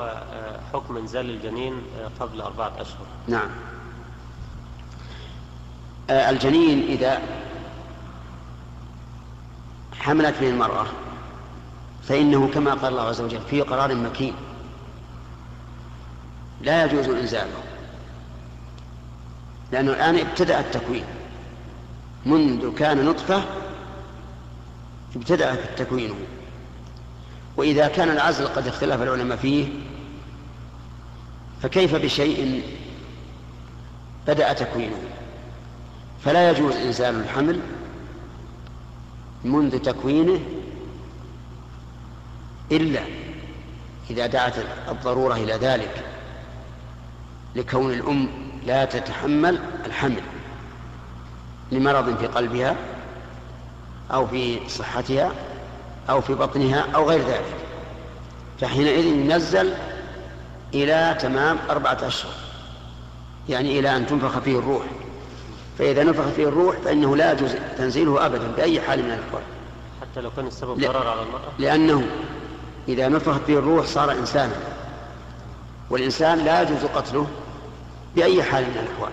آه، حكم انزال الجنين آه، قبل أربعة أشهر. نعم. آه، الجنين إذا حملت من المرأة فإنه كما قال الله عز وجل في قرار مكين لا يجوز إنزاله لأنه الآن ابتدأ التكوين. منذ كان نطفة ابتدأ تكوينه وإذا كان العزل قد اختلف العلماء فيه فكيف بشيء بدأ تكوينه؟ فلا يجوز إنزال الحمل منذ تكوينه إلا إذا دعت الضرورة إلى ذلك لكون الأم لا تتحمل الحمل لمرض في قلبها أو في صحتها أو في بطنها أو غير ذلك. فحينئذ ينزل إلى تمام أربعة أشهر. يعني إلى أن تنفخ فيه الروح. فإذا نفخ فيه الروح فإنه لا يجوز تنزيله أبدا بأي حال من الأحوال. حتى لو كان السبب ضرر على المرأة. لأنه إذا نفخت فيه الروح صار إنسانا. والإنسان لا يجوز قتله بأي حال من الأحوال.